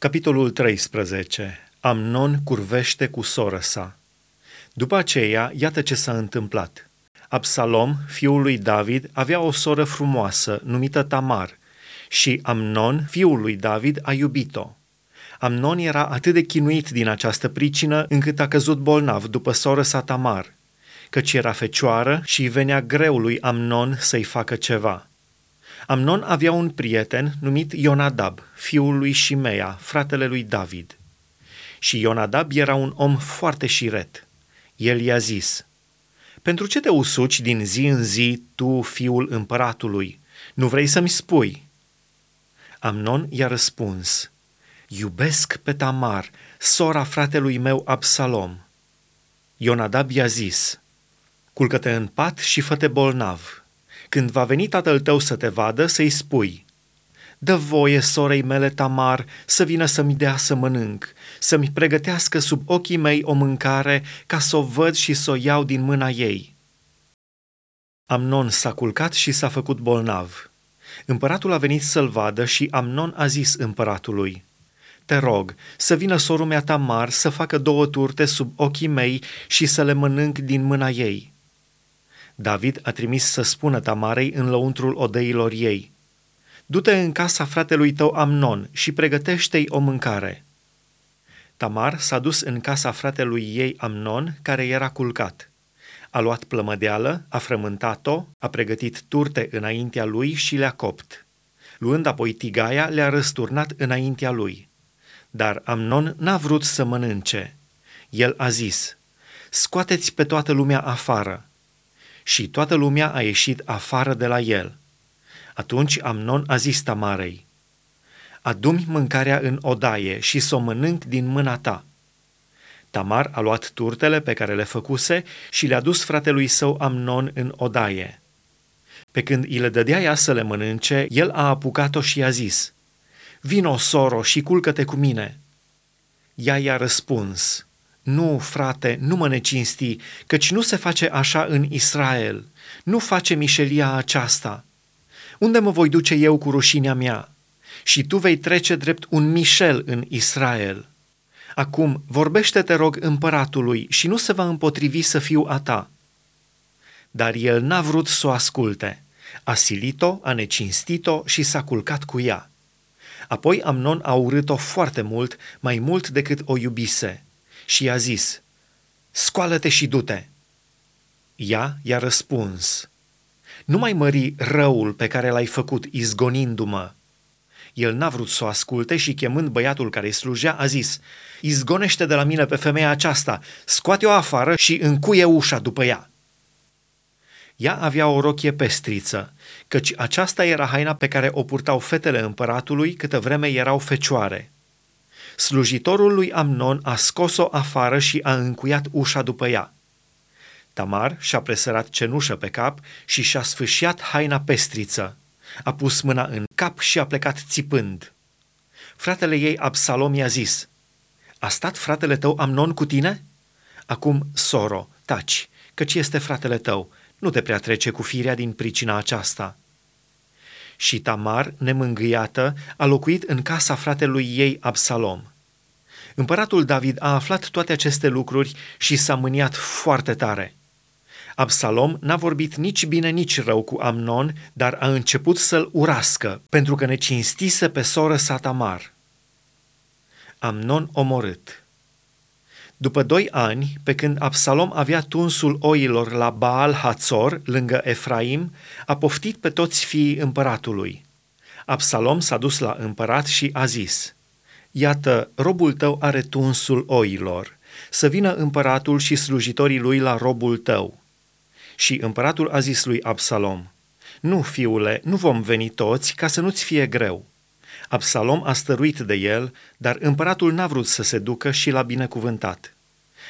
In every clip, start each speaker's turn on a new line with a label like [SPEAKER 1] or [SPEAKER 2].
[SPEAKER 1] Capitolul 13. Amnon curvește cu soră sa. După aceea, iată ce s-a întâmplat. Absalom, fiul lui David, avea o soră frumoasă, numită Tamar, și Amnon, fiul lui David, a iubit-o. Amnon era atât de chinuit din această pricină încât a căzut bolnav după soră sa Tamar, căci era fecioară și venea greu lui Amnon să-i facă ceva – Amnon avea un prieten numit Ionadab, fiul lui Shimea, fratele lui David. Și Ionadab era un om foarte șiret. El i-a zis, Pentru ce te usuci din zi în zi tu, fiul împăratului? Nu vrei să-mi spui?" Amnon i-a răspuns, Iubesc pe Tamar, sora fratelui meu Absalom. Ionadab i-a zis, Culcă-te în pat și fă-te bolnav când va veni tatăl tău să te vadă, să-i spui, Dă voie sorei mele Tamar să vină să-mi dea să mănânc, să-mi pregătească sub ochii mei o mâncare ca să o văd și să o iau din mâna ei. Amnon s-a culcat și s-a făcut bolnav. Împăratul a venit să-l vadă și Amnon a zis împăratului, Te rog să vină sorul mea Tamar să facă două turte sub ochii mei și să le mănânc din mâna ei. David a trimis să spună Tamarei în lăuntrul odeilor ei, Du-te în casa fratelui tău Amnon și pregătește-i o mâncare. Tamar s-a dus în casa fratelui ei Amnon, care era culcat. A luat plămădeală, a frământat-o, a pregătit turte înaintea lui și le-a copt. Luând apoi tigaia, le-a răsturnat înaintea lui. Dar Amnon n-a vrut să mănânce. El a zis, Scoateți pe toată lumea afară, și toată lumea a ieșit afară de la el. Atunci Amnon a zis Tamarei, Adumi mâncarea în odaie și să o mănânc din mâna ta. Tamar a luat turtele pe care le făcuse și le-a dus fratelui său Amnon în odaie. Pe când îi le dădea ea să le mănânce, el a apucat-o și i-a zis, Vino, soro, și culcă-te cu mine. Ea i-a răspuns, nu, frate, nu mă necinsti, căci nu se face așa în Israel. Nu face mișelia aceasta. Unde mă voi duce eu cu rușinea mea? Și tu vei trece drept un mișel în Israel. Acum, vorbește, te rog, împăratului și nu se va împotrivi să fiu a ta. Dar el n-a vrut să o asculte. A silit-o, a necinstit-o și s-a culcat cu ea. Apoi Amnon a urât-o foarte mult, mai mult decât o iubise – și i-a zis, Scoală-te și du-te! Ea i-a răspuns, Nu mai mări răul pe care l-ai făcut izgonindu-mă. El n-a vrut să o asculte și chemând băiatul care îi slujea, a zis, Izgonește de la mine pe femeia aceasta, scoate-o afară și încuie ușa după ea. Ea avea o rochie pestriță, căci aceasta era haina pe care o purtau fetele împăratului câtă vreme erau fecioare slujitorul lui Amnon a scos-o afară și a încuiat ușa după ea. Tamar și-a presărat cenușă pe cap și și-a sfâșiat haina pestriță. A pus mâna în cap și a plecat țipând. Fratele ei Absalom i-a zis, A stat fratele tău Amnon cu tine? Acum, soro, taci, căci este fratele tău, nu te prea trece cu firea din pricina aceasta. Și Tamar, nemângâiată, a locuit în casa fratelui ei Absalom. Împăratul David a aflat toate aceste lucruri și s-a mâniat foarte tare. Absalom n-a vorbit nici bine, nici rău cu Amnon, dar a început să-l urască, pentru că ne cinstise pe soră sa Tamar. Amnon omorât După doi ani, pe când Absalom avea tunsul oilor la Baal Hatzor, lângă Efraim, a poftit pe toți fiii împăratului. Absalom s-a dus la împărat și a zis – Iată, robul tău are tunsul oilor, să vină împăratul și slujitorii lui la robul tău. Și împăratul a zis lui Absalom, Nu, fiule, nu vom veni toți ca să nu-ți fie greu. Absalom a stăruit de el, dar împăratul n-a vrut să se ducă și l-a binecuvântat.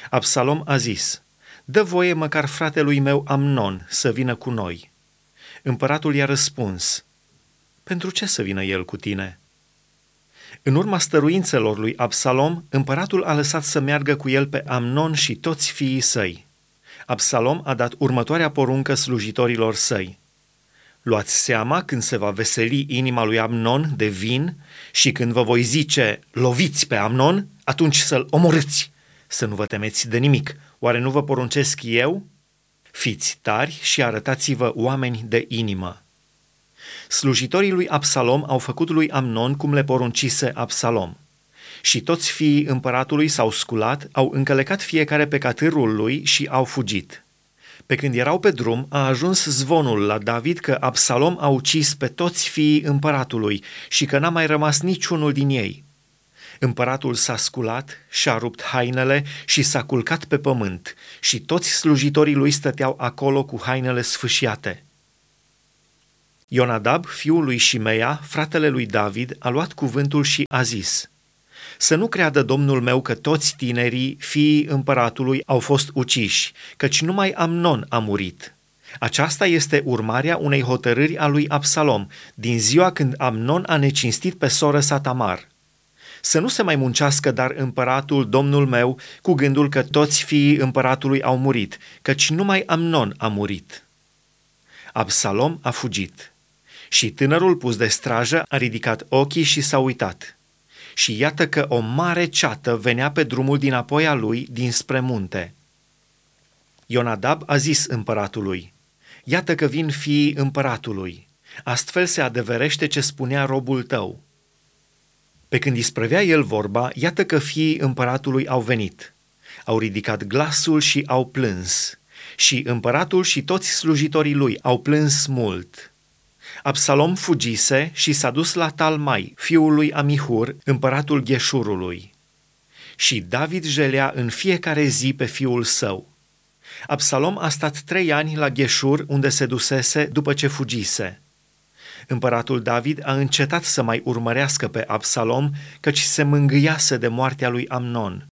[SPEAKER 1] Absalom a zis, Dă voie măcar fratelui meu Amnon să vină cu noi. Împăratul i-a răspuns, Pentru ce să vină el cu tine?" În urma stăruințelor lui Absalom, împăratul a lăsat să meargă cu el pe Amnon și toți fiii săi. Absalom a dat următoarea poruncă slujitorilor săi. Luați seama când se va veseli inima lui Amnon de vin și când vă voi zice, loviți pe Amnon, atunci să-l omorâți, să nu vă temeți de nimic. Oare nu vă poruncesc eu? Fiți tari și arătați-vă oameni de inimă. Slujitorii lui Absalom au făcut lui Amnon cum le poruncise Absalom. Și toți fiii împăratului s-au sculat, au încălecat fiecare pe catârul lui și au fugit. Pe când erau pe drum, a ajuns zvonul la David că Absalom a ucis pe toți fiii împăratului și că n-a mai rămas niciunul din ei. Împăratul s-a sculat, și-a rupt hainele și s-a culcat pe pământ și toți slujitorii lui stăteau acolo cu hainele sfâșiate. Ionadab, fiul lui Shimea, fratele lui David, a luat cuvântul și a zis – să nu creadă domnul meu că toți tinerii, fiii împăratului, au fost uciși, căci numai Amnon a murit. Aceasta este urmarea unei hotărâri a lui Absalom, din ziua când Amnon a necinstit pe soră sa Tamar. Să nu se mai muncească dar împăratul, domnul meu, cu gândul că toți fiii împăratului au murit, căci numai Amnon a murit. Absalom a fugit. Și tânărul pus de strajă a ridicat ochii și s-a uitat și iată că o mare ceată venea pe drumul dinapoi a lui dinspre munte. Ionadab a zis împăratului, Iată că vin fiii împăratului. Astfel se adeverește ce spunea robul tău. Pe când isprăvea el vorba, iată că fiii împăratului au venit. Au ridicat glasul și au plâns. Și împăratul și toți slujitorii lui au plâns mult. Absalom fugise și s-a dus la Talmai, fiul lui Amihur, împăratul Gheșurului. Și David jelea în fiecare zi pe fiul său. Absalom a stat trei ani la Gheșur, unde se dusese după ce fugise. Împăratul David a încetat să mai urmărească pe Absalom, căci se mângâiase de moartea lui Amnon.